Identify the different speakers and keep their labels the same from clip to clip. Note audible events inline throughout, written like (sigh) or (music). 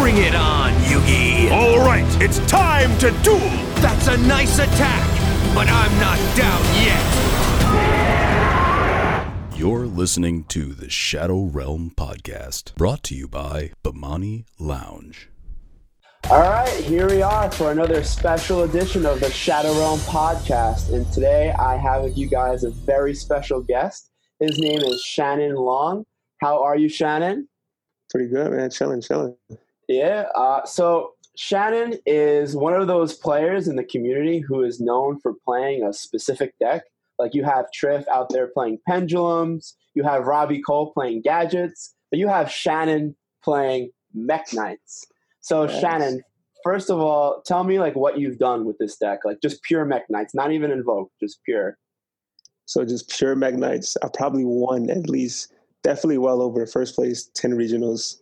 Speaker 1: Bring it on, Yugi!
Speaker 2: All right, it's time to duel!
Speaker 1: That's a nice attack, but I'm not down yet!
Speaker 3: You're listening to the Shadow Realm Podcast, brought to you by Bamani Lounge.
Speaker 4: All right, here we are for another special edition of the Shadow Realm podcast. And today I have with you guys a very special guest. His name is Shannon Long. How are you, Shannon?
Speaker 5: Pretty good, man. Chilling, chilling.
Speaker 4: Yeah. Uh, so Shannon is one of those players in the community who is known for playing a specific deck. Like you have Triff out there playing pendulums, you have Robbie Cole playing gadgets, but you have Shannon playing mech knights. So yes. Shannon, first of all, tell me like what you've done with this deck, like just pure mech knights, not even invoke, just pure.
Speaker 5: So just pure mech knights. I probably won at least, definitely well over first place, ten regionals,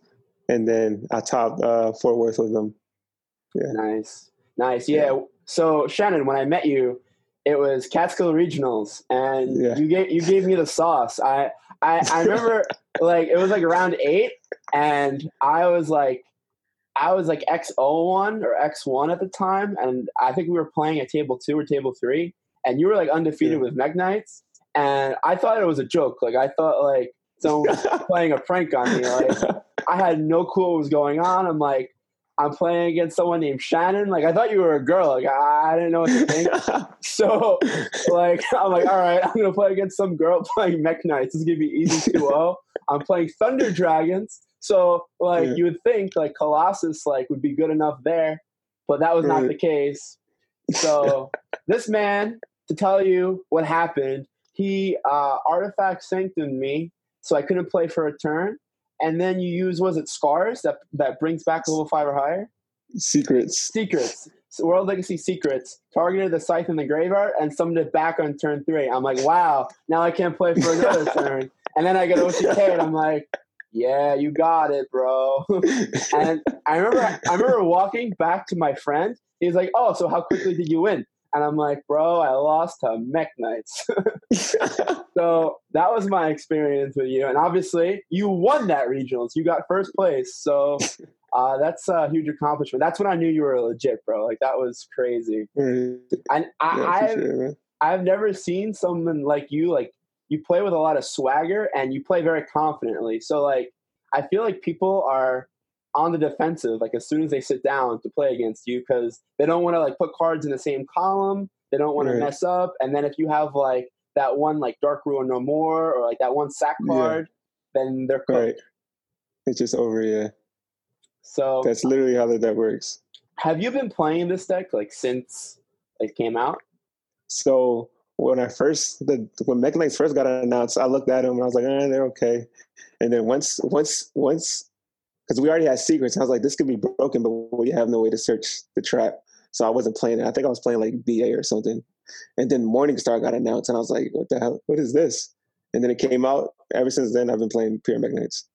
Speaker 5: and then I topped uh, Fort Worth with them.
Speaker 4: Yeah. Nice, nice. Yeah. yeah. So Shannon, when I met you, it was Catskill Regionals, and yeah. you gave you gave me the sauce. I I, I remember (laughs) like it was like around eight, and I was like I was like X01 or X1 at the time, and I think we were playing at table two or table three, and you were like undefeated yeah. with Mech Knights, and I thought it was a joke. Like I thought like someone was (laughs) playing a prank on me. Like I had no clue what was going on. I'm like, I'm playing against someone named Shannon. Like I thought you were a girl. Like I, I didn't know what to think. (laughs) so like I'm like, all right, I'm gonna play against some girl (laughs) playing Mech Knights. This is gonna be easy (laughs) 2-0. I'm playing Thunder Dragons. So like yeah. you would think like Colossus like would be good enough there, but that was not the case. So this man, to tell you what happened, he uh, artifact sanctioned me, so I couldn't play for a turn. And then you use was it scars that that brings back level five or higher?
Speaker 5: Secrets.
Speaker 4: Secrets. So World Legacy Secrets targeted the scythe in the graveyard and summoned it back on turn three. I'm like, wow, now I can't play for another (laughs) turn. And then I get OTK and I'm like, yeah, you got it, bro. (laughs) and I remember, I remember walking back to my friend. He's like, oh, so how quickly did you win? And I'm like, bro, I lost to Mech Knights. (laughs) (laughs) so that was my experience with you. And obviously, you won that regionals. You got first place. So (laughs) uh, that's a huge accomplishment. That's when I knew you were legit, bro. Like that was crazy. And I, yeah, I've, sure, I've never seen someone like you, like you play with a lot of swagger and you play very confidently. So like I feel like people are on the defensive like as soon as they sit down to play against you because they don't want to like put cards in the same column. They don't want to mess up. And then if you have like that one like Dark Ruler No More or like that one sack card, yeah. then they're cooked. Right.
Speaker 5: It's just over, yeah.
Speaker 4: So
Speaker 5: that's literally how that works.
Speaker 4: Have you been playing this deck like since it came out?
Speaker 5: So when I first the when Mech Knights first got announced, I looked at them and I was like, eh, they're okay. And then once once once because we already had secrets, I was like, this could be broken, but we have no way to search the trap. So I wasn't playing it. I think I was playing like BA or something. And then Morningstar got announced, and I was like, what the hell? What is this? And then it came out. Ever since then, I've been playing Pure Mech Knights.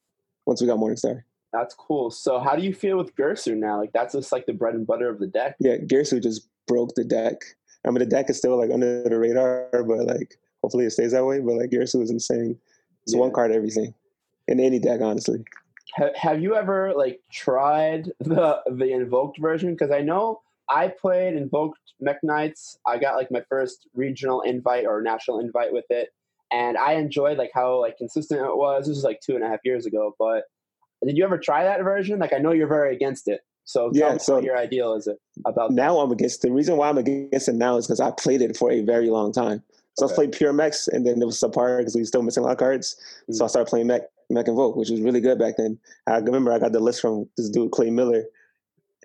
Speaker 5: Once we got Morningstar.
Speaker 4: That's cool. So how do you feel with Girsu now? Like that's just like the bread and butter of the deck.
Speaker 5: Yeah, Girsu just broke the deck. I mean, the deck is still like under the radar, but like hopefully it stays that way. But like Girsu is insane. It's yeah. one card everything in any deck, honestly.
Speaker 4: Have, have you ever like tried (laughs) the the invoked version? Because I know I played invoked Mech Knights. I got like my first regional invite or national invite with it, and I enjoyed like how like consistent it was. This was like two and a half years ago, but did you ever try that version? Like I know you're very against it. So yeah, so your ideal is it about
Speaker 5: now I'm against the reason why I'm against it now is because I played it for a very long time. So okay. I played pure mechs and then it was subpar because we were still missing a lot of cards. Mm-hmm. So I started playing mech mech invoke, which was really good back then. I remember I got the list from this dude Clay Miller,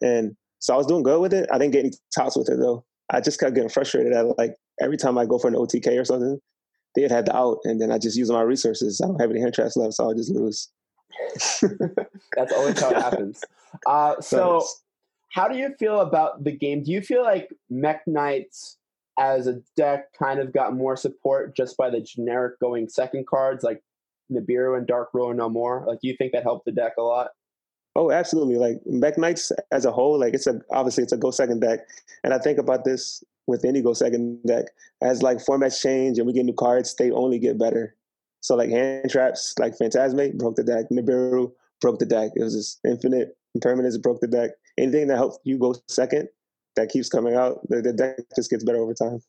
Speaker 5: and so I was doing good with it. I didn't get any tops with it though. I just kept getting frustrated at like every time I go for an OTK or something, they had had the out, and then I just use my resources. I don't have any hand traps left, so I just lose. (laughs)
Speaker 4: That's always how it happens. Uh, so, how do you feel about the game? Do you feel like Mech Knights as a deck kind of got more support just by the generic going second cards like Nibiru and Dark Ruler No More? Like, do you think that helped the deck a lot?
Speaker 5: Oh, absolutely. Like Mech Knights as a whole, like it's a obviously it's a go second deck, and I think about this with any go second deck as like formats change and we get new cards, they only get better. So like hand traps, like Phantazmay broke the deck, Nibiru broke the deck. It was just infinite impermanence broke the deck. Anything that helps you go second, that keeps coming out, the, the deck just gets better over time.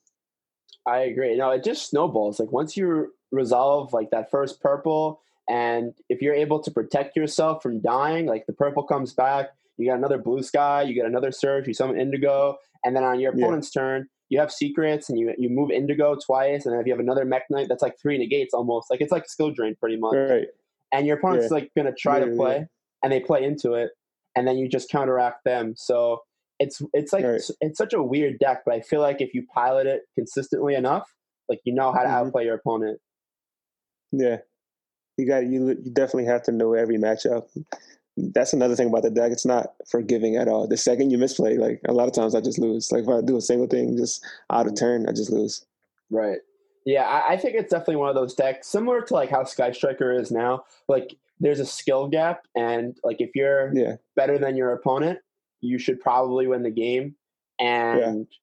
Speaker 4: I agree. No, it just snowballs. Like once you resolve like that first purple, and if you're able to protect yourself from dying, like the purple comes back, you got another blue sky, you get another surge, you summon indigo, and then on your opponent's yeah. turn, you have secrets and you you move indigo twice, and then if you have another mech knight, that's like three negates almost. Like it's like skill drain pretty much.
Speaker 5: Right.
Speaker 4: And your opponent's yeah. like gonna try yeah, to play, and they play into it, and then you just counteract them. So it's it's like right. it's, it's, such a weird deck, but I feel like if you pilot it consistently enough, like you know how to mm-hmm. outplay your opponent.
Speaker 5: Yeah, you got you. You definitely have to know every matchup. That's another thing about the deck. It's not forgiving at all. The second you misplay, like a lot of times, I just lose. Like if I do a single thing just out of turn, I just lose.
Speaker 4: Right. Yeah, I, I think it's definitely one of those decks similar to like how Sky Striker is now. Like there's a skill gap, and like if you're
Speaker 5: yeah.
Speaker 4: better than your opponent, you should probably win the game. And yeah.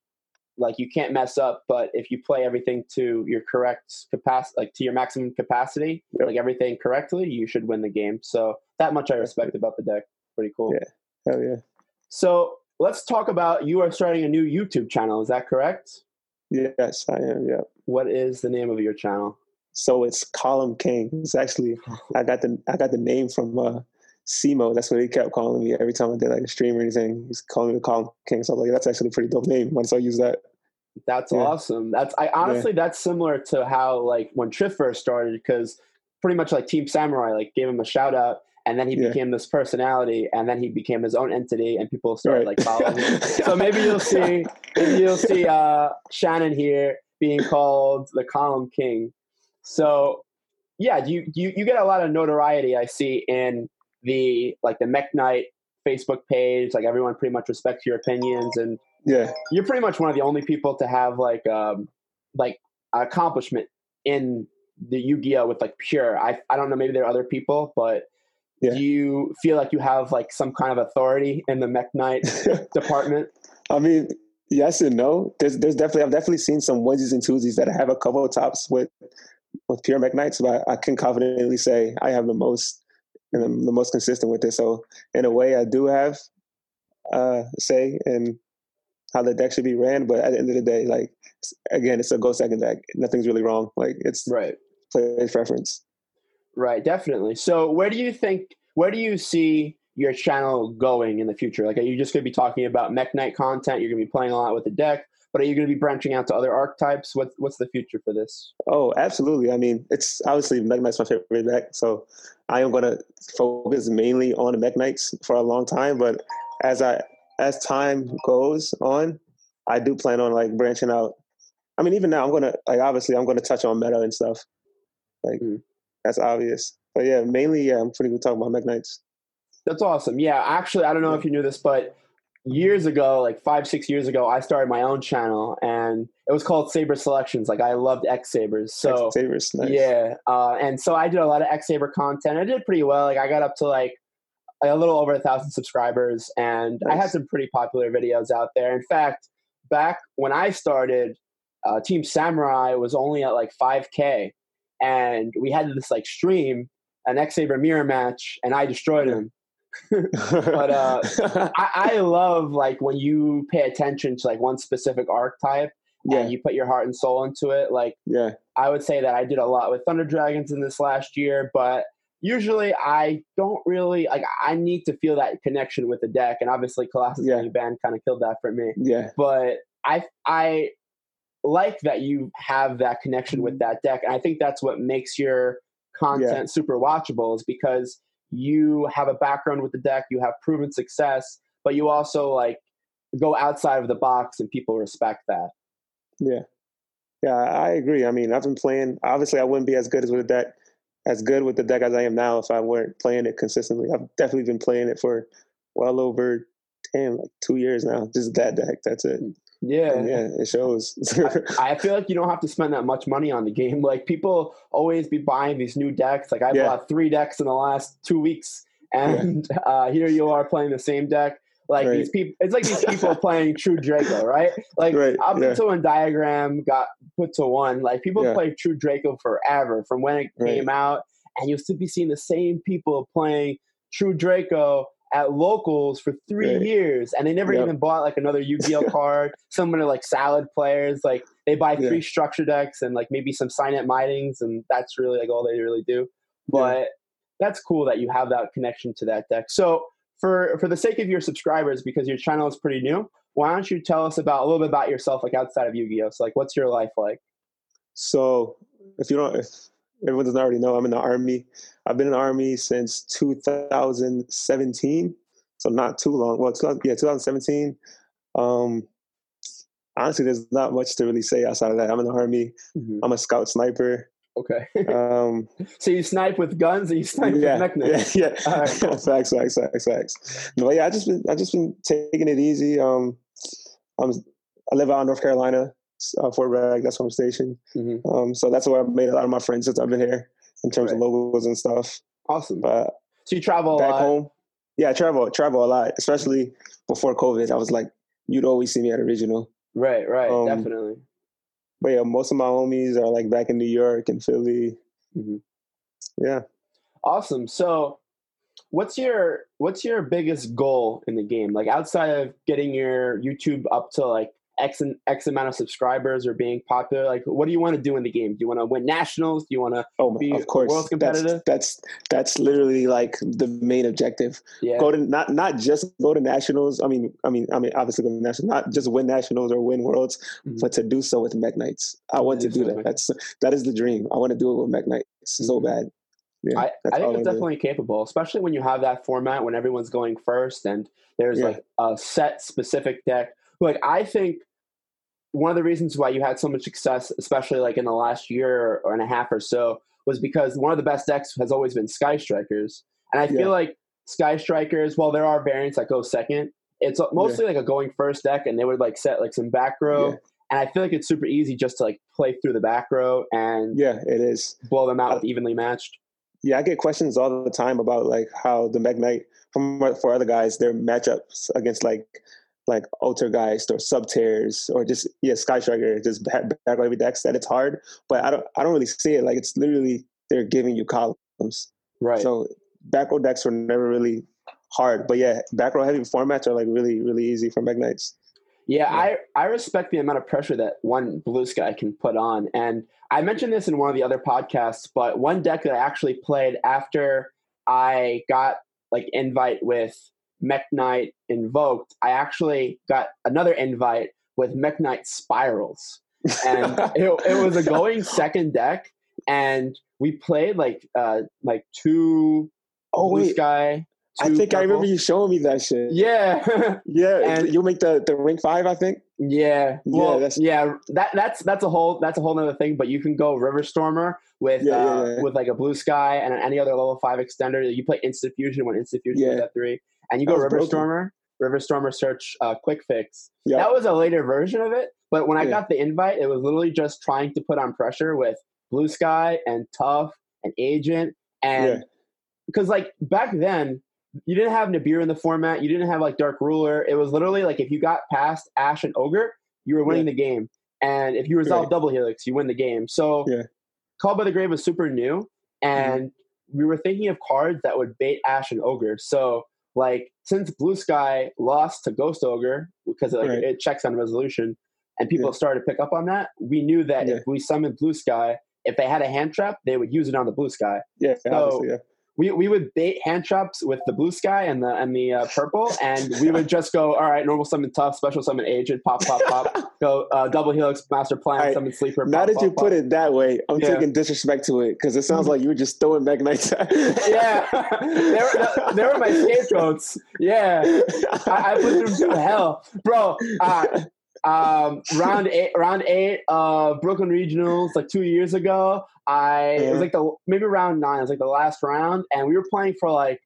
Speaker 4: Like you can't mess up, but if you play everything to your correct capacity, like to your maximum capacity, like everything correctly, you should win the game. So that much I respect about the deck. Pretty cool.
Speaker 5: Yeah. Hell yeah.
Speaker 4: So let's talk about you are starting a new YouTube channel. Is that correct?
Speaker 5: Yes, I am. Yeah.
Speaker 4: What is the name of your channel?
Speaker 5: So it's Column King. It's actually (laughs) I got the I got the name from uh, Simo. That's what he kept calling me every time I did like a stream or anything. He's calling me the Column King. So I was like, that's actually a pretty dope name. Once I use that.
Speaker 4: That's yeah. awesome. That's I honestly yeah. that's similar to how like when Triff first started because pretty much like Team Samurai like gave him a shout out and then he yeah. became this personality and then he became his own entity and people started right. like following him. (laughs) so maybe you'll see maybe you'll see uh, Shannon here being called the Column King. So yeah, you, you you get a lot of notoriety I see in the like the Mech Knight Facebook page. Like everyone pretty much respects your opinions, and
Speaker 5: yeah,
Speaker 4: you're pretty much one of the only people to have like um like accomplishment in the Yu-Gi-Oh with like pure. I I don't know, maybe there are other people, but yeah. do you feel like you have like some kind of authority in the Mech Knight (laughs) department?
Speaker 5: I mean, yes and no. There's there's definitely I've definitely seen some onesies and twosies that have a couple of tops with with pure Mech Knights, but I can confidently say I have the most and I'm the most consistent with it. So in a way, I do have uh, say in how the deck should be ran. But at the end of the day, like again, it's a go second deck. Nothing's really wrong. Like it's
Speaker 4: right
Speaker 5: player's preference.
Speaker 4: Right, definitely. So where do you think? Where do you see your channel going in the future? Like, are you just going to be talking about Mech Knight content? You're going to be playing a lot with the deck, but are you going to be branching out to other archetypes? What's what's the future for this?
Speaker 5: Oh, absolutely. I mean, it's obviously Mech Knight's my favorite deck, so I am going to focus mainly on the Mech Knights for a long time. But as I as time goes on, I do plan on like branching out. I mean, even now, I'm gonna like obviously I'm gonna touch on meta and stuff. Like mm. that's obvious. But yeah, mainly yeah, I'm pretty good talking about Mech Knights.
Speaker 4: That's awesome. Yeah, actually, I don't know if you knew this, but years ago, like five, six years ago, I started my own channel and it was called Saber Selections. Like I loved X Sabers. So
Speaker 5: X Sabers, nice.
Speaker 4: yeah. Uh, and so I did a lot of X Saber content. I did pretty well. Like I got up to like a little over a thousand subscribers and nice. I had some pretty popular videos out there. In fact, back when I started, uh, Team Samurai was only at like 5K and we had this like stream, an X Saber mirror match, and I destroyed him (laughs) but uh, I, I, love like when you pay attention to like one specific archetype yeah. and you put your heart and soul into it. Like,
Speaker 5: yeah,
Speaker 4: I would say that I did a lot with Thunder Dragons in this last year, but usually I don't really like. I need to feel that connection with the deck, and obviously Colossus yeah. Band kind of killed that for me.
Speaker 5: Yeah,
Speaker 4: but I I like that you have that connection with mm-hmm. that deck, and I think that's what makes your content yeah. super watchable is because you have a background with the deck, you have proven success, but you also like go outside of the box and people respect that.
Speaker 5: Yeah. Yeah, I agree. I mean, I've been playing obviously I wouldn't be as good as with the deck as good with the deck as I am now if I weren't playing it consistently. I've definitely been playing it for well over damn like two years now. Just that deck. That's it. Hmm.
Speaker 4: Yeah,
Speaker 5: yeah, it shows.
Speaker 4: I, (laughs) I, feel like you don't have to spend that much money on the game. Like people always be buying these new decks. Like I yeah. bought three decks in the last two weeks, and yeah. (laughs) uh, here you are playing the same deck. Like right. these people, it's like these people (laughs) playing True Draco, right? Like
Speaker 5: right.
Speaker 4: up yeah. until when Diagram got put to one, like people yeah. played True Draco forever from when it right. came out, and you'll still be seeing the same people playing True Draco at locals for three
Speaker 5: Right.
Speaker 4: years, and they never
Speaker 5: Yep.
Speaker 4: even bought like another Yu-Gi-Oh (laughs) card. Some are like salad players, like they buy
Speaker 5: Yeah.
Speaker 4: three structure decks and like maybe some sign it mitings, and that's really like all they really do. But that's cool that you have that connection to that deck. So for for the sake of your subscribers, because your channel is pretty new, why don't you tell us about a little bit about yourself, like outside of Yu-Gi-Oh? So like, what's your life like?
Speaker 5: So if you don't, if everyone doesn't already know, I'm in the army. I've been in the army since 2017, so not too long. Well, 2000, yeah, 2017. Um, honestly, there's not much to really say outside of that. I'm in the army. I'm a scout sniper.
Speaker 4: Okay.
Speaker 5: Um, (laughs)
Speaker 4: so you snipe with guns, and you snipe
Speaker 5: yeah,
Speaker 4: with mech
Speaker 5: yeah, yeah.
Speaker 4: All right. (laughs)
Speaker 5: facts, facts, facts, facts. No, yeah, I just been, I just been taking it easy. Um, I'm, I live out in North Carolina, uh, Fort Bragg. That's where I'm stationed.
Speaker 4: Mhm.
Speaker 5: Um, so that's where I've made a lot of my friends since I've been here in terms of
Speaker 4: Right.
Speaker 5: logos and stuff.
Speaker 4: Awesome.
Speaker 5: But
Speaker 4: So you travel a
Speaker 5: back
Speaker 4: lot.
Speaker 5: home, yeah, I travel, travel a lot, especially before COVID. I was like, you'd always see me at original.
Speaker 4: Right, right,
Speaker 5: Um,
Speaker 4: definitely.
Speaker 5: But yeah, most of my homies are like back in New York and Philly.
Speaker 4: Mhm.
Speaker 5: Yeah.
Speaker 4: Awesome. So, what's your what's your biggest goal in the game? Like outside of getting your YouTube up to like X and X amount of subscribers or being popular, like what do you want to do in the game? Do you want to win nationals? Do you want to?
Speaker 5: Oh,
Speaker 4: Be
Speaker 5: of course.
Speaker 4: world competitive?
Speaker 5: that's that's literally like the main objective.
Speaker 4: Yeah.
Speaker 5: Go to not not just go to nationals. I mean, I mean, I mean, obviously go to nationals. Not just win nationals or win worlds,
Speaker 4: Mhm.
Speaker 5: but to do so with Mech Knights. I want to
Speaker 4: do so
Speaker 5: that. That's that is the dream. I want to do it with Mech Knights so
Speaker 4: Mhm.
Speaker 5: bad. Yeah,
Speaker 4: I, I think it's definitely capable, especially when you have that format when everyone's going first and there's
Speaker 5: Yeah.
Speaker 4: like a set specific deck. Like I think one of the reasons why you had so much success, especially like in the last year or and a half or so, was because one of the best decks has always been Sky Strikers. And I feel
Speaker 5: Yeah.
Speaker 4: like Sky Strikers, while there are variants that go second, it's mostly like a going first deck, and they would like set like some back row.
Speaker 5: Yeah.
Speaker 4: And I feel like it's super easy just to like play through the back row and
Speaker 5: Yeah, it is.
Speaker 4: blow them out
Speaker 5: I-
Speaker 4: with evenly matched.
Speaker 5: Yeah, I get questions all the time about like how the Mech Knight from for other guys their matchups against like like Altergeist or Subterrors or just yeah Sky Striker just back heavy decks that it's hard, but I don't I don't really see it like it's literally they're giving you columns.
Speaker 4: Right.
Speaker 5: So back row decks were never really hard, but yeah, back row heavy formats are like really really easy for Knights.
Speaker 4: Yeah,
Speaker 5: Yeah.
Speaker 4: I, I respect the amount of pressure that one blue sky can put on. And I mentioned this in one of the other podcasts, but one deck that I actually played after I got like invite with Mech Knight Invoked, I actually got another invite with Mech Knight Spyrals. And (laughs) it, it was a going second deck. And we played like uh like two
Speaker 5: oh
Speaker 4: blue
Speaker 5: wait,
Speaker 4: sky.
Speaker 5: I think I remember you showing me that shit.
Speaker 4: Yeah. (laughs)
Speaker 5: Yeah,
Speaker 4: And-
Speaker 5: you make the the ring five, I think.
Speaker 4: Yeah,
Speaker 5: Yeah,
Speaker 4: well,
Speaker 5: that's-
Speaker 4: yeah, that that's that's a whole that's a whole other thing. But you can go River Stormer with
Speaker 5: Yeah, yeah,
Speaker 4: uh,
Speaker 5: yeah.
Speaker 4: with like a blue sky and any other level five extender. You play Instant Fusion when Instant Fusion
Speaker 5: Yeah.
Speaker 4: is at three, and you go River
Speaker 5: broken.
Speaker 4: Stormer, River Stormer search uh, Quick Fix.
Speaker 5: Yeah.
Speaker 4: That was a later version of it. But when I
Speaker 5: Yeah.
Speaker 4: got the invite, it was literally just trying to put on pressure with Blue Sky and Tough and Agent and
Speaker 5: Yeah.
Speaker 4: because like back then you didn't have Nibiru in the format. You didn't have like Dark Ruler. It was literally like if you got past Ash and Ogre, you were winning the game. And if you resolve
Speaker 5: Right.
Speaker 4: double helix, you win the game. So
Speaker 5: Yeah. Mm-hmm.
Speaker 4: Call by the Grave was super new, and we were thinking of cards that would bait Ash and Ogre. So like since Blue Sky lost to Ghost Ogre because like,
Speaker 5: Right.
Speaker 4: it checks on resolution, and people
Speaker 5: Yeah.
Speaker 4: started to pick up on that, we knew that
Speaker 5: Yeah.
Speaker 4: if we summoned Blue Sky, if they had a hand trap, they would use it on the Blue Sky
Speaker 5: Yeah,
Speaker 4: So-
Speaker 5: obviously, yeah.
Speaker 4: We, we would bait hand traps with the blue sky and the and the uh, purple, and we would just go, all right, normal summon tough, special summon agent, pop, pop, pop, (laughs) go uh, double helix, master plan,
Speaker 5: Alright,
Speaker 4: summon sleeper.
Speaker 5: Now
Speaker 4: pop,
Speaker 5: that
Speaker 4: pop,
Speaker 5: you
Speaker 4: pop.
Speaker 5: put it that way, I'm
Speaker 4: Yeah.
Speaker 5: taking disrespect to it because it sounds like you were just throwing Mech Knights.
Speaker 4: yeah, they were they were my scapegoats. Yeah, I, I put them through hell, bro. Uh, um, round eight, round eight of Brooklyn Regionals, like two years ago. I it was like the maybe round nine. It was like the last round, and we were playing for like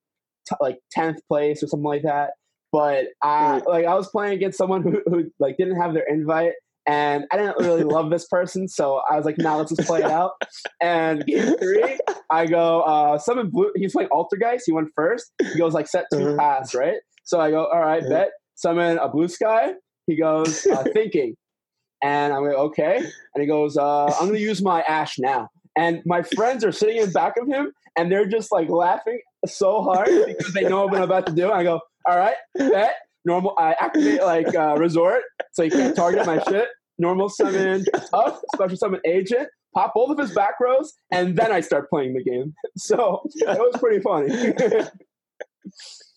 Speaker 4: t- like tenth place or something like that. But I
Speaker 5: Right.
Speaker 4: like I was playing against someone who, who like didn't have their invite, and I didn't really love this person, so I was like, "Nah, let's just play it out." And (laughs) game three, I go, uh, summon blue. He's playing Altergeist. He went first. He goes like set 2
Speaker 5: Uh-huh.
Speaker 4: pass, right? So I go, all right,
Speaker 5: Yeah.
Speaker 4: bet. Summon a blue sky. He goes uh, (laughs) thinking, and I'm like, okay. And he goes, uh, I'm gonna use my ash now. And my friends are sitting in back of him, and they're just like laughing so hard because they know what I'm about to do. I go, all right, bet normal. I activate like uh, resort, so you can't target my shit. Normal summon tough, special summon agent, pop both of his back rows, and then I start playing the game. (laughs) So it was pretty funny. (laughs)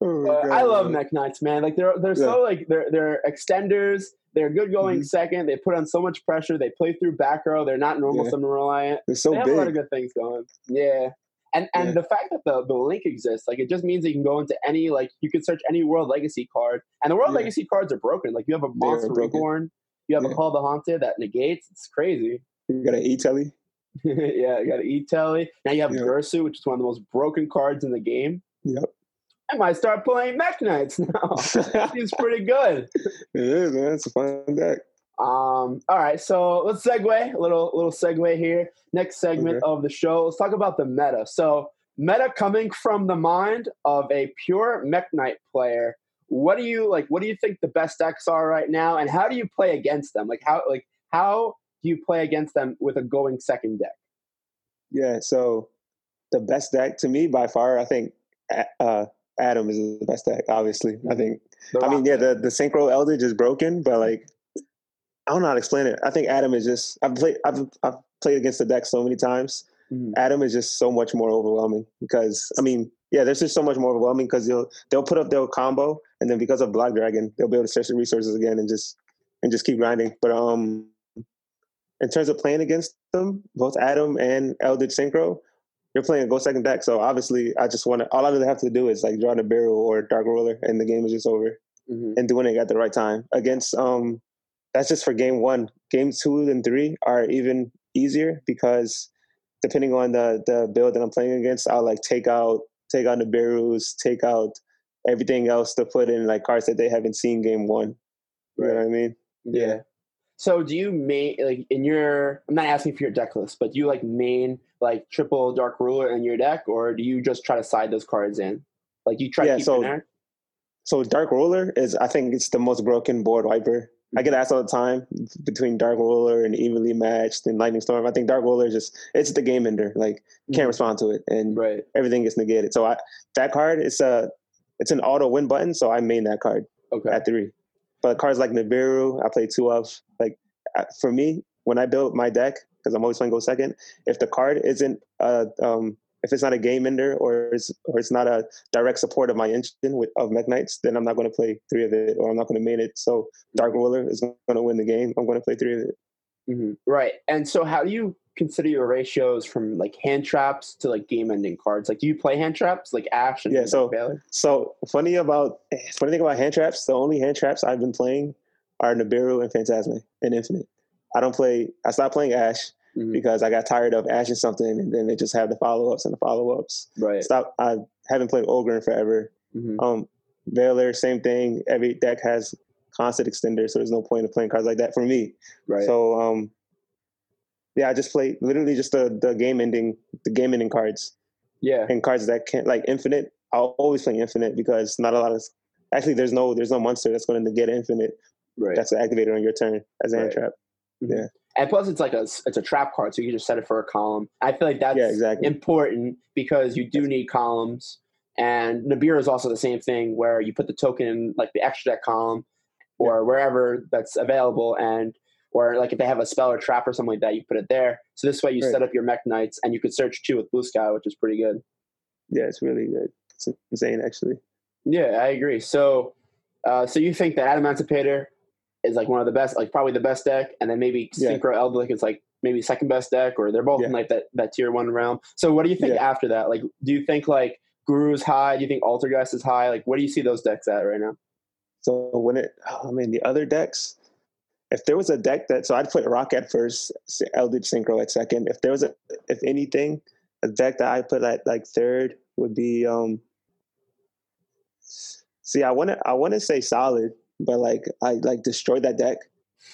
Speaker 4: oh, I love Mech Knights, man. Like they're they're yeah. so like they're they're extenders. They're good going mm-hmm. second. They put on so much pressure. They play through back row. They're not normal yeah. summon reliant.
Speaker 5: They're so
Speaker 4: they have
Speaker 5: big.
Speaker 4: a lot of good things going. Yeah. And and yeah. the fact that the, the link exists, like it just means that you can go into any like you can search any World Legacy card, and the World yeah. Legacy cards are broken. Like you have a Monster Reborn, you have yeah. a Call the Haunted that negates. It's crazy.
Speaker 5: You got an E Telly. (laughs)
Speaker 4: yeah, you got an E Telly. Now you have yep. Girsu, which is one of the most broken cards in the game.
Speaker 5: Yep.
Speaker 4: I might start playing Mech Knights (laughs) now. Seems pretty good. (laughs)
Speaker 5: It is, man. It's a fun deck.
Speaker 4: Um, all right, so let's segue a little little segue here. Next segment okay. of the show. Let's talk about the meta. So meta coming from the mind of a pure Mech Knight player. What do you like? What do you think the best decks are right now, and how do you play against them? Like how like how do you play against them with a going second deck?
Speaker 5: Yeah, so the best deck to me by far, I think uh, Adam is the best deck. Obviously, I think. I mean, yeah, the the Synchro Eldlich is broken, but like I don't know how to explain it. I think Adam is just I've played I've I've played against the deck so many times. Mm-hmm. Adam is just so much more overwhelming because I mean, yeah, there's just so much more overwhelming because they'll they'll put up their combo and then because of Block Dragon, they'll be able to search the resources again and just and just keep grinding. But um in terms of playing against them, both Adam and Eldlich Synchro, you're playing a go second deck. So obviously I just want to all I really have to do is like draw the barrel or Dark Ruler and the game is just over. Mm-hmm. And doing it at the right time. Against um that's just for game one. Game two and three are even easier because depending on the the build that I'm playing against, I'll like take out take out the barrels, take out everything else to put in like cards that they haven't seen game one. You know what I mean?
Speaker 4: Yeah. So do you main like in your? I'm not asking for your deck list, but do you like main like triple Dark Ruler in your deck, or do you just try to side those cards in? Like you try yeah, to keep
Speaker 5: so, So Dark Ruler is, I think, it's the most broken board wiper I get asked all the time between Dark Ruler and Evenly Matched and Lightning Storm. I think Dark Ruler is just it's the game ender. Like you can't mm-hmm. respond to it, and
Speaker 4: right.
Speaker 5: everything gets negated. So I that card it's a it's an auto win button. So I main that card
Speaker 4: okay.
Speaker 5: at three. But cards like Nibiru, I play two of. Like for me, when I build my deck, because I'm always playing go second. If the card isn't uh, um, if it's not a game ender or it's, or it's not a direct support of my engine with, of Mech Knights, then I'm not going to play three of it or I'm not going to main it. So Dark Ruler is going to win the game. I'm going to play three of it.
Speaker 4: Mm-hmm. Right. And so how do you consider your ratios from like hand traps to like game ending cards? Like do you play hand traps like Ash and
Speaker 5: yeah, so, So funny about funny thing about hand traps, the only hand traps I've been playing are Nibiru and Phantazmay and Infinite. I don't play I stopped playing Ash mm-hmm. because I got tired of ashing something and then they just have the follow ups and the follow ups.
Speaker 4: Right.
Speaker 5: Stop. I haven't played Ogre in forever. Mm-hmm. Um, Veiler, same thing. Every deck has constant extender, so there's no point in playing cards like that for me.
Speaker 4: Right.
Speaker 5: So um, yeah, I just play literally just the the game ending the game ending cards.
Speaker 4: Yeah.
Speaker 5: And cards that can't like infinite. I'll always play infinite because not a lot of actually there's no there's no monster that's going to get infinite.
Speaker 4: Right.
Speaker 5: That's activated on your turn as an right. trap. Mm-hmm. Yeah.
Speaker 4: And plus, it's like a it's a trap card, so you can just set it for a column. I feel like that's
Speaker 5: yeah, exactly.
Speaker 4: important because you do need columns. And Nibiru is also the same thing, where you put the token in like the extra deck column or yeah. wherever that's available, and or like if they have a spell or trap or something like that, you put it there. So this way, you right. set up your mech knights, and you could search too with blue sky, which is pretty good.
Speaker 5: Yeah, it's really good. It's insane, actually.
Speaker 4: Yeah, I agree. So, uh, so you think that Adamancipator is like one of the best, like probably the best deck, and then maybe yeah. Synchro Eldlich is like maybe second best deck, or they're both yeah. in like that that tier one realm. So what do you think yeah. after that? Like, do you think like Guru's high? Do you think Altergeist is high? Like, what do you see those decks at right now?
Speaker 5: So when it, oh, I mean, the other decks, if there was a deck that, so I'd put Rock at first, Eldritch Synchro at second. If there was a, if anything, a deck that I put at like third would be, um, see, I want to, I want to say solid but like I like destroyed that deck.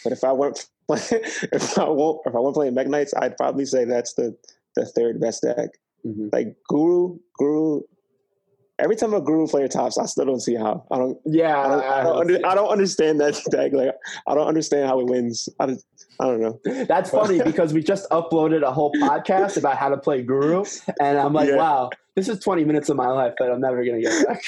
Speaker 5: But if I weren't (laughs) if I won't if I weren't playing Mech Knights, I'd probably say that's the the third best deck. Mm-hmm. Like Guru, Guru, every time a guru player tops, I still don't see how. I don't.
Speaker 4: Yeah,
Speaker 5: I don't. I don't, under, I don't understand that deck. Like, I don't understand how it wins. I, just, I don't know.
Speaker 4: That's funny (laughs) because we just uploaded a whole podcast about how to play Guru, and I'm like,
Speaker 5: Yeah.
Speaker 4: wow, this is 20 minutes of my life that I'm never gonna get back.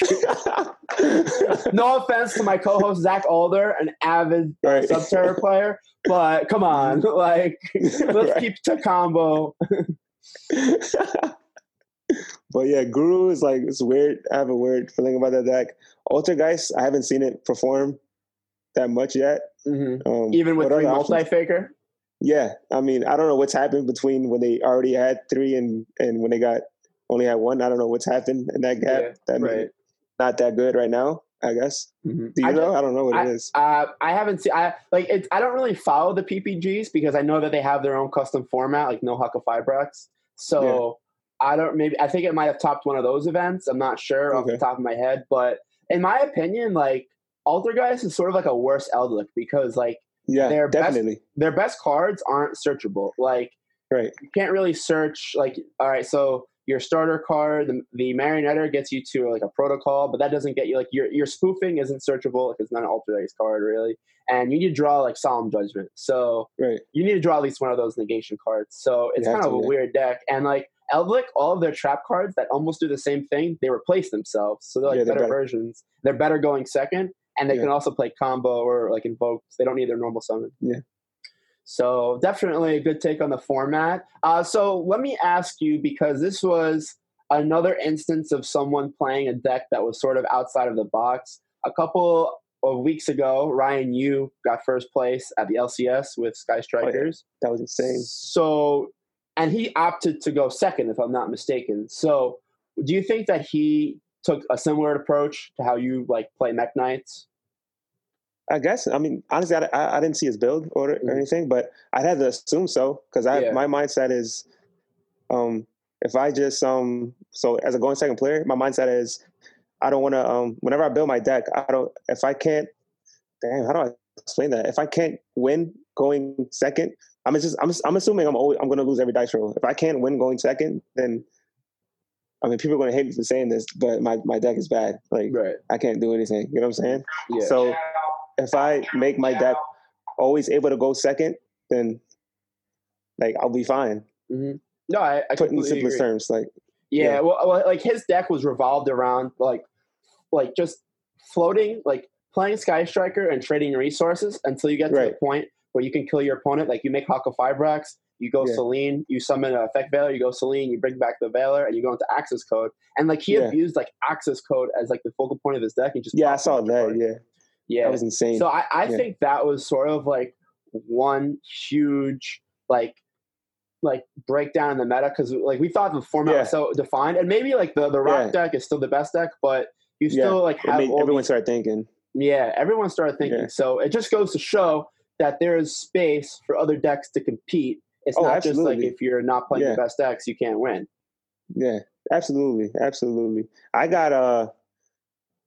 Speaker 4: (laughs) no offense to my co-host Zach Alder, an avid
Speaker 5: Right.
Speaker 4: Subterror player, but come on, (laughs) like let's
Speaker 5: Right.
Speaker 4: keep to combo.
Speaker 5: But yeah, Guru is like it's weird. I have a weird feeling about that deck. Altergeist, I haven't seen it perform that much yet.
Speaker 4: hmm
Speaker 5: Um,
Speaker 4: Even with three multi-faker.
Speaker 5: Yeah, I mean, I don't know what's happened between when they already had three and and when they got only had one. I don't know what's happened in that gap.
Speaker 4: Yeah,
Speaker 5: that
Speaker 4: right.
Speaker 5: not that good right now. I guess.
Speaker 4: Mhm.
Speaker 5: Do you
Speaker 4: I
Speaker 5: know?
Speaker 4: just-
Speaker 5: I don't know what it is.
Speaker 4: Uh, I haven't seen. I like it. I don't really follow the PPGs because I know that they have their own custom format, like no Halqifibrax. So I don't. Maybe I think it might have topped one of those events. I'm not sure off the top of my head, but in my opinion, like Altergeist is sort of like a worse Eldlich because like
Speaker 5: yeah,
Speaker 4: their best-
Speaker 5: definitely.
Speaker 4: their best cards aren't searchable. Like
Speaker 5: Right.
Speaker 4: you can't really search like all right so your starter card the, the marionetter gets you to like a protocol but that doesn't get you like your your spoofing isn't searchable it's not an Altergeist card really and you need to draw like solemn judgment so
Speaker 5: Right.
Speaker 4: you need to draw at least one of those negation cards so it's kind of a
Speaker 5: yeah.
Speaker 4: weird deck and like Eldlich, all of their trap cards that almost do the same thing, they replace themselves. So they're like
Speaker 5: Yeah, they're
Speaker 4: better,
Speaker 5: better.
Speaker 4: versions. They're better going second, and they
Speaker 5: Yeah.
Speaker 4: can also play combo or like invoke. They don't need their normal summon.
Speaker 5: Yeah.
Speaker 4: So definitely a good take on the format. Uh, so let me ask you because this was another instance of someone playing a deck that was sort of outside of the box. A couple of weeks ago, Ryan Yu got first place at the LCS with Sky Strikers.
Speaker 5: That was insane.
Speaker 4: So, and he opted to go second, if I'm not mistaken. So, do you think that he took a similar approach to how you like play Mech Knights?
Speaker 5: I guess. I mean, honestly, I, I, I didn't see his build or, or
Speaker 4: Mhm.
Speaker 5: anything, but I'd have to assume so because I
Speaker 4: Yeah.
Speaker 5: my mindset is, um, if I just um, so as a going second player, my mindset is, I don't want to um, whenever I build my deck, I don't if I can't, damn, how do I explain that? If I can't win going second, I'm just I'm I'm assuming I'm always I'm going to lose every dice roll. If I can't win going second, then. I mean, people are going to hate me for saying this, but my, my deck is bad. Like,
Speaker 4: Right.
Speaker 5: I can't do anything. You know what I'm saying?
Speaker 4: Yeah.
Speaker 5: So if I make my deck always able to go second, then like I'll be fine.
Speaker 4: hmm No, I, I
Speaker 5: Put in the simplest
Speaker 4: agree.
Speaker 5: terms, like
Speaker 4: Yeah,
Speaker 5: Yeah.
Speaker 4: Well, well, like his deck was revolved around like, like just floating, like playing Sky Striker and trading resources until you get to
Speaker 5: Right.
Speaker 4: the point where you can kill your opponent. Like you make Halqifibrax, you go
Speaker 5: Yeah.
Speaker 4: Selene, you summon a Effect Veiler, you go Selene, you bring back the Veiler, and you go into Access Code. And like he
Speaker 5: Yeah.
Speaker 4: abused like Access Code as like the focal point of his deck. And just
Speaker 5: yeah, I saw that.
Speaker 4: cards.
Speaker 5: Yeah,
Speaker 4: yeah.
Speaker 5: that was insane.
Speaker 4: So I, I
Speaker 5: Yeah.
Speaker 4: think that was sort of like one huge like like breakdown in the meta because like we thought the format
Speaker 5: Yeah.
Speaker 4: was so defined and maybe like the the rock deck is still the best deck but you still like have
Speaker 5: everyone
Speaker 4: these,
Speaker 5: start thinking.
Speaker 4: yeah everyone started thinking so it just goes to show that there is space for other decks to compete it's
Speaker 5: Oh,
Speaker 4: not just like if you're not playing
Speaker 5: Yeah.
Speaker 4: the best decks you can't win
Speaker 5: Yeah, absolutely, absolutely. I got uh,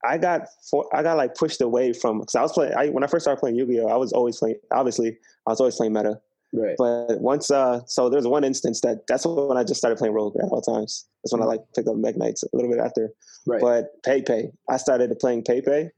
Speaker 5: I got for, I got like pushed away from because I was playing. I, when I first started playing Yu-Gi-Oh, I was always playing. Obviously, I was always playing meta.
Speaker 4: right
Speaker 5: But once, uh, so there's one instance that that's when I just started playing Rogue at all times. That's when I like picked up Mech Knights a little bit after.
Speaker 4: Mm-hmm. right
Speaker 5: But PayPay, I started playing PayPay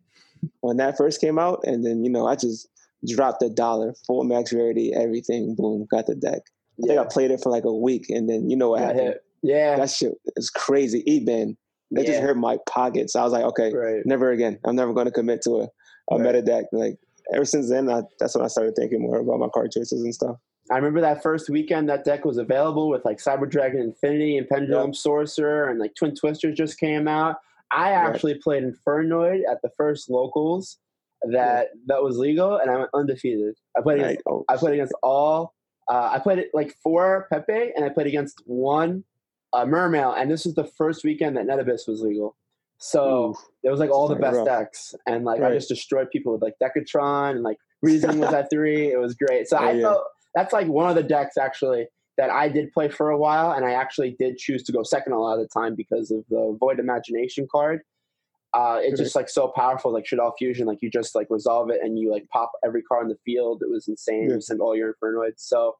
Speaker 5: when that first came out, and then you know I just dropped a dollar, full max rarity, everything, boom, got the deck. I think I played it for like a week, and then you know what happened?
Speaker 4: yeah
Speaker 5: That shit is crazy. E-ban, that just
Speaker 4: yeah,
Speaker 5: hurt my pockets. I was like, okay,
Speaker 4: right
Speaker 5: never again. I'm never going to commit to a, a
Speaker 4: Right.
Speaker 5: meta deck. Like ever since then, I, that's when I started thinking more about my card choices and stuff.
Speaker 4: I remember that first weekend that deck was available with like Cyber Dragon Infinity and Pendulum Sorcerer and like Twin Twisters just came out. I actually played Infernoid at the first locals that that was legal and I went undefeated. I played against
Speaker 5: Like, oh,
Speaker 4: I played against all uh, I played like four Pepe and I played against one uh, Mermail and this was the first weekend that Netabis was legal. So
Speaker 5: oof.
Speaker 4: it was like all the best
Speaker 5: rough.
Speaker 4: decks, and like I just destroyed people with like Decatron and like Reason was at (laughs) three. It was great. So
Speaker 5: Oh,
Speaker 4: I
Speaker 5: yeah.
Speaker 4: felt that's like one of the decks actually that I did play for a while, and I actually did choose to go second a lot of the time because of the Void Imagination card. Uh, it's just like so powerful, like Shaddoll Fusion. Like you just like resolve it and you like pop every card in the field. It was insane.
Speaker 5: Yeah.
Speaker 4: You send all your Infernoids. So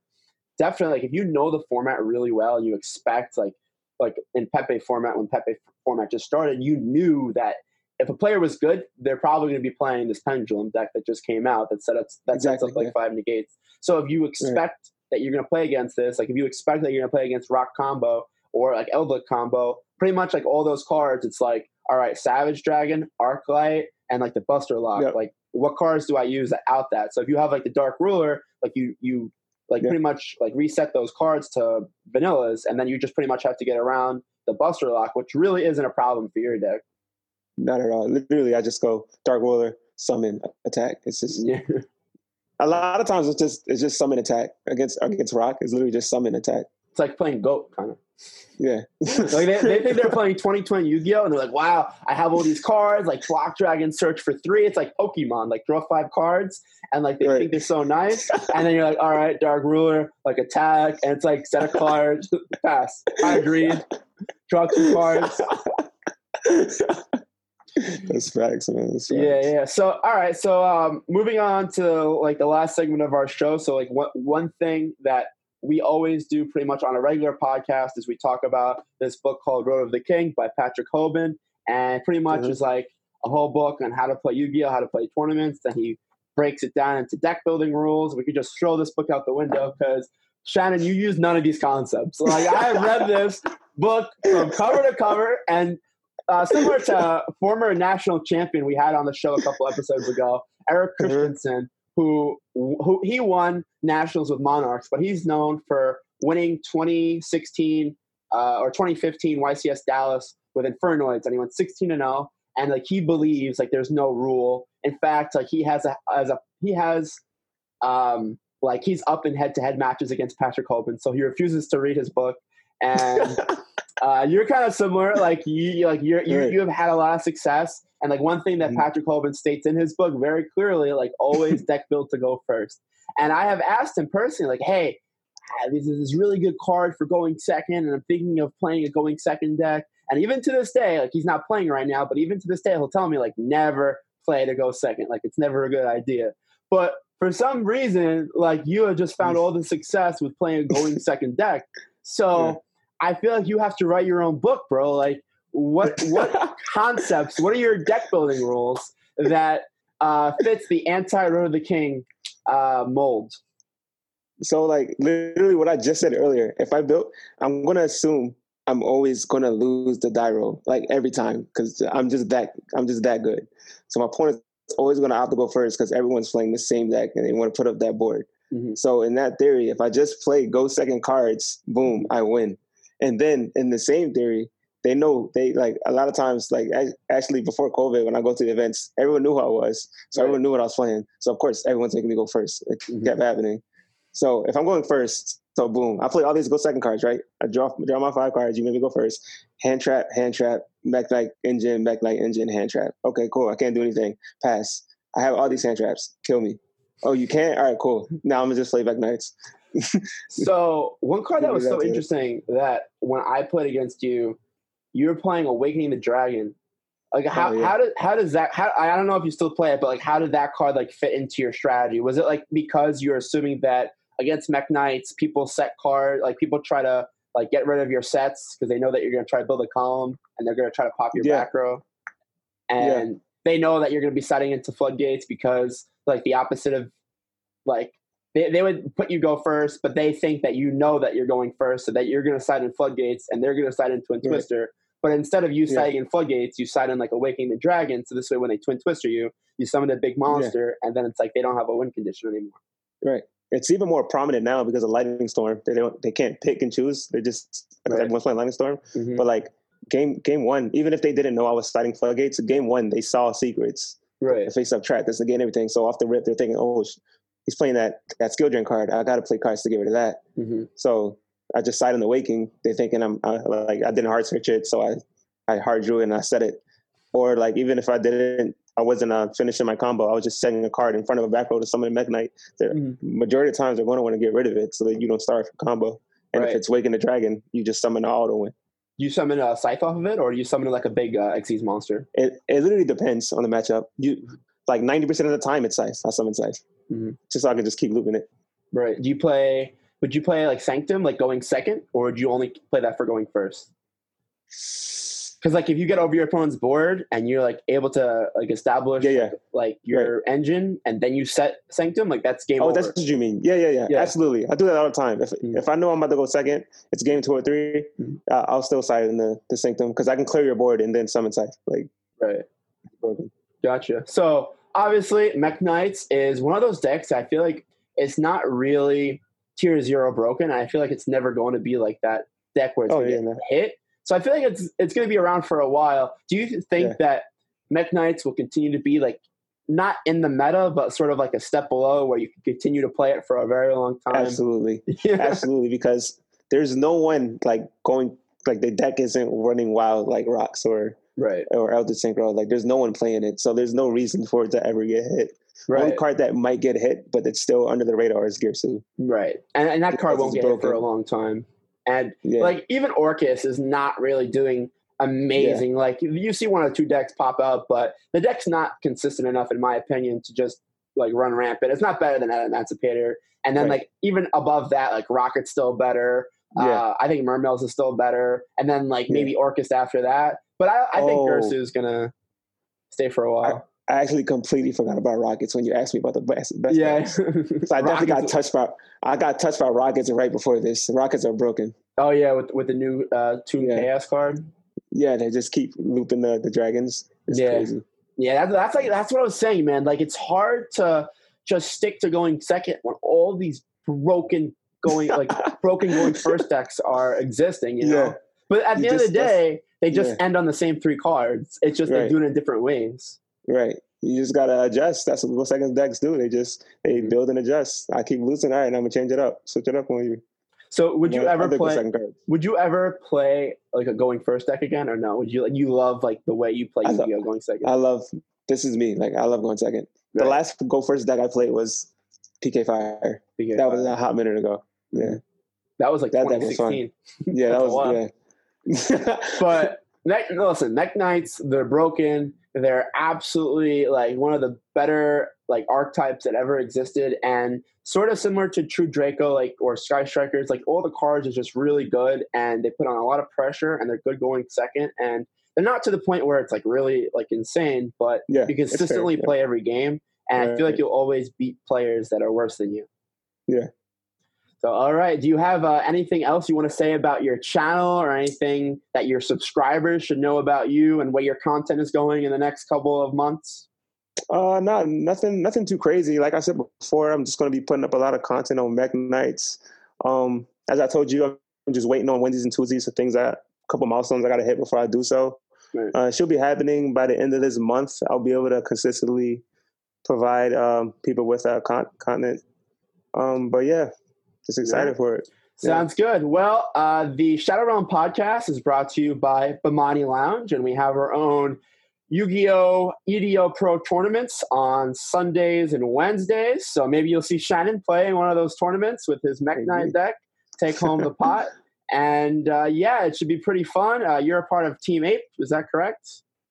Speaker 4: definitely, like if you know the format really well and you expect like like in Pepe format when Pepe format just started, you knew that if a player was good, they're probably going to be playing this pendulum deck that just came out that set up that exactly, sets up like yeah. five negates. So if you expect right. that you're going to play against this, like if you expect that you're going to play against Rock combo or like Eldlich combo, pretty much like all those cards, it's like all right, Savage Dragon, Arc Light, and like the Buster Lock. Yep. Like what cards do I use out that? So if you have like the Dark Ruler, like you you like yep. pretty much like reset those cards to vanillas, and then you just pretty much have to get around the Buster Lock, which really isn't a problem for your deck.
Speaker 5: Not at all. Literally, I just go Dark Ruler, summon, attack. It's just yeah. A lot of times it's just it's just summon attack against against rock. It's literally just summon attack.
Speaker 4: It's like playing goat kind of.
Speaker 5: Yeah. (laughs)
Speaker 4: like they, they think they're playing 2020 Yu-Gi-Oh! and they're like, wow, I have all these cards, like Block Dragon search for three. It's like Pokemon, like draw five cards and like they right. think they're so nice. And then you're like, all right, Dark Ruler, like attack, and it's like set a card, (laughs) pass. I agreed. Draw two cards.
Speaker 5: That's facts, man. That's facts.
Speaker 4: Yeah, yeah. So, all right. So, um, moving on to like the last segment of our show. So, like, one one thing that we always do pretty much on a regular podcast is we talk about this book called Road of the King by Patrick Hoban, and pretty much mm-hmm. is like a whole book on how to play Yu-Gi-Oh, how to play tournaments. Then he breaks it down into deck building rules. We could just throw this book out the window because Shannon, you use none of these concepts. Like I read this book from cover to cover, and uh, similar to former national champion we had on the show a couple episodes ago, Eric mm-hmm. Christensen, who who he won nationals with Monarchs, but he's known for winning 2016 uh, or 2015 YCS Dallas with Infernoids, and he went 16 and 0. And like he believes like there's no rule. In fact, like he has a as a he has um like he's up in head to head matches against Patrick Hoban, so he refuses to read his book. And (laughs) uh, you're kind of similar. Like you, like you're, you, you have had a lot of success. And like one thing that mm-hmm. Patrick Hoban states in his book very clearly, like always (laughs) deck build to go first. And I have asked him personally, like, hey, ah, this is this really good card for going second, and I'm thinking of playing a going second deck. And even to this day, like he's not playing right now, but even to this day, he'll tell me like never play to go second. Like it's never a good idea. But for some reason, like you have just found all the success with playing a going (laughs) second deck. So I feel like you have to write your own book, bro. Like what (laughs) what concepts, what are your deck building rules that uh, fits the anti Road of the King uh, mold?
Speaker 5: So like literally what I just said earlier, if I built I'm gonna assume I'm always gonna lose the die roll, like every time, because I'm just that I'm just that good. So my opponent's always gonna have to go first because everyone's playing the same deck and they want to put up that board. Mm-hmm. So in that theory, if I just play go second cards, boom, I win. And then in the same theory, they know they like a lot of times like actually before COVID when I go to the events, everyone knew who I was, so right. everyone knew what I was playing. So of course everyone's making me go first. It mm-hmm. kept happening. So if I'm going first, so boom, I play all these go second cards, right? I draw draw my five cards. You make me go first. Hand trap, hand trap, back like engine, back like engine, hand trap. Okay, cool. I can't do anything. Pass. I have all these hand traps. Kill me. Oh, you can't? All right, cool. Now I'm gonna just play back knights. (laughs)
Speaker 4: so one card that was so interesting that when I played against you, you were playing Awakening the Dragon. Like oh, how oh, yeah. how did how does that how I don't know if you still play it, but like how did that card like fit into your strategy? Was it like because you're assuming that against Mech Knights, people set card like people try to like get rid of your sets because they know that you're gonna try to build a column and they're gonna try to pop your yeah. back row. And yeah. they know that you're gonna be setting into floodgates because like the opposite of like they, they would put you go first, but they think that you know that you're going first, so that you're going to side in floodgates and they're going to side in twin right. But instead of you yeah. siding in floodgates, you side in like awakening the dragon. So this way, when they twin twister you, you summon a big monster, yeah. and then it's like they don't have a win condition anymore.
Speaker 5: Right. It's even more prominent now because of lightning storm. They don't. They can't pick and choose. They just right. everyone's playing lightning storm. Mm-hmm. But like game game one, even if they didn't know I was siding floodgates, game one they saw secrets.
Speaker 4: Right.
Speaker 5: The face up trap. That's again everything. So off the rip, they're thinking, oh, he's playing that that skill drain card. I got to play cards to get rid of that. Mm-hmm. So I just side in the waking. They're thinking I'm I, like I didn't hard search it, so I I hard drew it and I said it. Or like even if I didn't, I wasn't uh, finishing my combo. I was just setting a card in front of a back row to summon a Mech Knight. The mm-hmm. majority of times they're going to want to get rid of it so that you don't start from combo. And right. if it's waking the dragon, you just summon the auto win.
Speaker 4: You summon a scythe off of it, or do you summon like a big uh, Xyz monster?
Speaker 5: It it literally depends on the matchup. You like ninety percent of the time it's scythe. I summon scythe mm-hmm. just so I can just keep looping it.
Speaker 4: Right. Do you play? Would you play like Sanctum, like going second, or would you only play that for going first? Because like if you get over your opponent's board and you're like able to like establish
Speaker 5: Yeah, yeah.
Speaker 4: like your engine and then you set sanctum, like that's game
Speaker 5: Oh,
Speaker 4: over.
Speaker 5: that's what you mean. Yeah, yeah, yeah,
Speaker 4: Yeah.
Speaker 5: Absolutely. I do that all the time. If
Speaker 4: Mm.
Speaker 5: if I know I'm about to go second, it's game two or 3
Speaker 4: Mhm.
Speaker 5: uh, I'll still side in the, the sanctum because I can clear your board and then summon side. Like
Speaker 4: right.
Speaker 5: broken.
Speaker 4: Gotcha. So obviously, Mech Knights is one of those decks. I feel like it's not really tier zero broken. I feel like it's never going to be like that deck where it's
Speaker 5: Oh,
Speaker 4: going to
Speaker 5: yeah,
Speaker 4: get hit. So I feel like it's it's going to be around for a while. Do you think
Speaker 5: Yeah.
Speaker 4: that Mech Knights will continue to be like not in the meta, but sort of like a step below where you can continue to play it for a very long time?
Speaker 5: Absolutely. (laughs)
Speaker 4: Yeah.
Speaker 5: Absolutely. Because there's no one like going like the deck isn't running wild like rocks or
Speaker 4: right.
Speaker 5: or Elder Synchro. Like there's no one playing it. So there's no reason for it to ever get hit.
Speaker 4: Right.
Speaker 5: Only card that might get hit, but it's still under the radar is Girsu.
Speaker 4: Right. And, and that card won't get hit for a long time. And
Speaker 5: Yeah.
Speaker 4: like even Orcust is not really doing amazing. Like you see one or two decks pop up, but the deck's not consistent enough, in my opinion, to just like run rampant. It's not better than that Emancipator. And then
Speaker 5: Right.
Speaker 4: like even above that, like Rokket's still better.
Speaker 5: Yeah.
Speaker 4: Uh, I think Mermills is still better. And then like
Speaker 5: Yeah.
Speaker 4: maybe Orcust after that. But I, I think
Speaker 5: Oh.
Speaker 4: Ursu's gonna stay for a while.
Speaker 5: I actually completely forgot about Rokkets when you asked me about the best best
Speaker 4: yeah. (laughs)
Speaker 5: So I definitely got touched by I got touched by Rokkets right before this. Rokkets are broken.
Speaker 4: Oh yeah, with with the new uh Toon
Speaker 5: Yeah.
Speaker 4: Chaos card.
Speaker 5: Yeah, they just keep looping the, the dragons. It's
Speaker 4: Yeah.
Speaker 5: crazy.
Speaker 4: Yeah, that's, that's like that's what I was saying, man. Like it's hard to just stick to going second when all these broken going like (laughs) broken going first decks are existing. You know,
Speaker 5: Yeah.
Speaker 4: but at the
Speaker 5: You
Speaker 4: end of the day, they just
Speaker 5: yeah.
Speaker 4: end on the same three cards. It's just they
Speaker 5: Right.
Speaker 4: do it in different ways.
Speaker 5: Right. You just gotta adjust. That's what second decks do. They just they
Speaker 4: Mhm.
Speaker 5: build and adjust. I keep losing. All right, I'm gonna change it up. Switch it up on you.
Speaker 4: So would you
Speaker 5: know,
Speaker 4: ever play? Would you ever play like a going first deck again, or no? Would you like you love like the way you play
Speaker 5: I
Speaker 4: Yu-Gi-Oh going second?
Speaker 5: I love this is me. Like I love going second. The last go first deck I played was PK Fire.
Speaker 4: PK
Speaker 5: That was
Speaker 4: five.
Speaker 5: a hot minute ago. Yeah.
Speaker 4: that was like
Speaker 5: that deck was fun. Yeah, that was yeah. (laughs)
Speaker 4: but neck, listen, Mech Knights, they're broken. They're absolutely like one of the better like archetypes that ever existed, and sort of similar to True Draco, like or Sky Strikers. Like all the cards are just really good, and they put on a lot of pressure, and they're good going second, and they're not to the point where it's like really like insane, but
Speaker 5: yeah,
Speaker 4: you
Speaker 5: it's fair,
Speaker 4: consistently
Speaker 5: yeah.
Speaker 4: play every game, and I feel like you'll always beat players that are worse than you.
Speaker 5: Yeah.
Speaker 4: So, all right. Do you have uh, anything else you want to say about your channel or anything that your subscribers should know about you and where your content is going in the next couple of months?
Speaker 5: Uh, no, nothing, nothing too crazy. Like I said before, I'm just going to be putting up a lot of content on Mech Knights. Um, as I told you, I'm just waiting on Wednesdays and Tuesdays for things that a couple milestones I got to hit before I do so.
Speaker 4: Right.
Speaker 5: Uh, it should be happening by the end of this month. I'll be able to consistently provide um, people with uh, con- content. Um, but yeah, just excited
Speaker 4: Yeah.
Speaker 5: for it. Yeah.
Speaker 4: Sounds good. Well, uh, the Shadow Realm podcast is brought to you by Bamani Lounge, and we have our own Yu-Gi-Oh! EDO Pro tournaments on Sundays and Wednesdays. So maybe you'll see Shannon play in one of those tournaments with his Mech Knight
Speaker 5: Maybe.
Speaker 4: deck, take home the pot. (laughs) And uh, yeah, it should be pretty fun. Uh, you're a part of Team Ape, is that correct?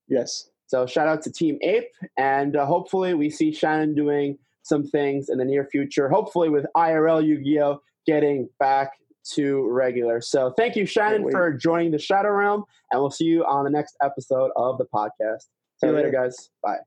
Speaker 5: Yes.
Speaker 4: So shout out to Team Ape, and uh, hopefully we see Shannon doing some things in the near future. Hopefully with IRL Yu-Gi-Oh getting back to regular. So thank you, Shannon, for joining the Shadow Realm, and we'll see you on the next episode of the podcast. See you later, guys. Bye.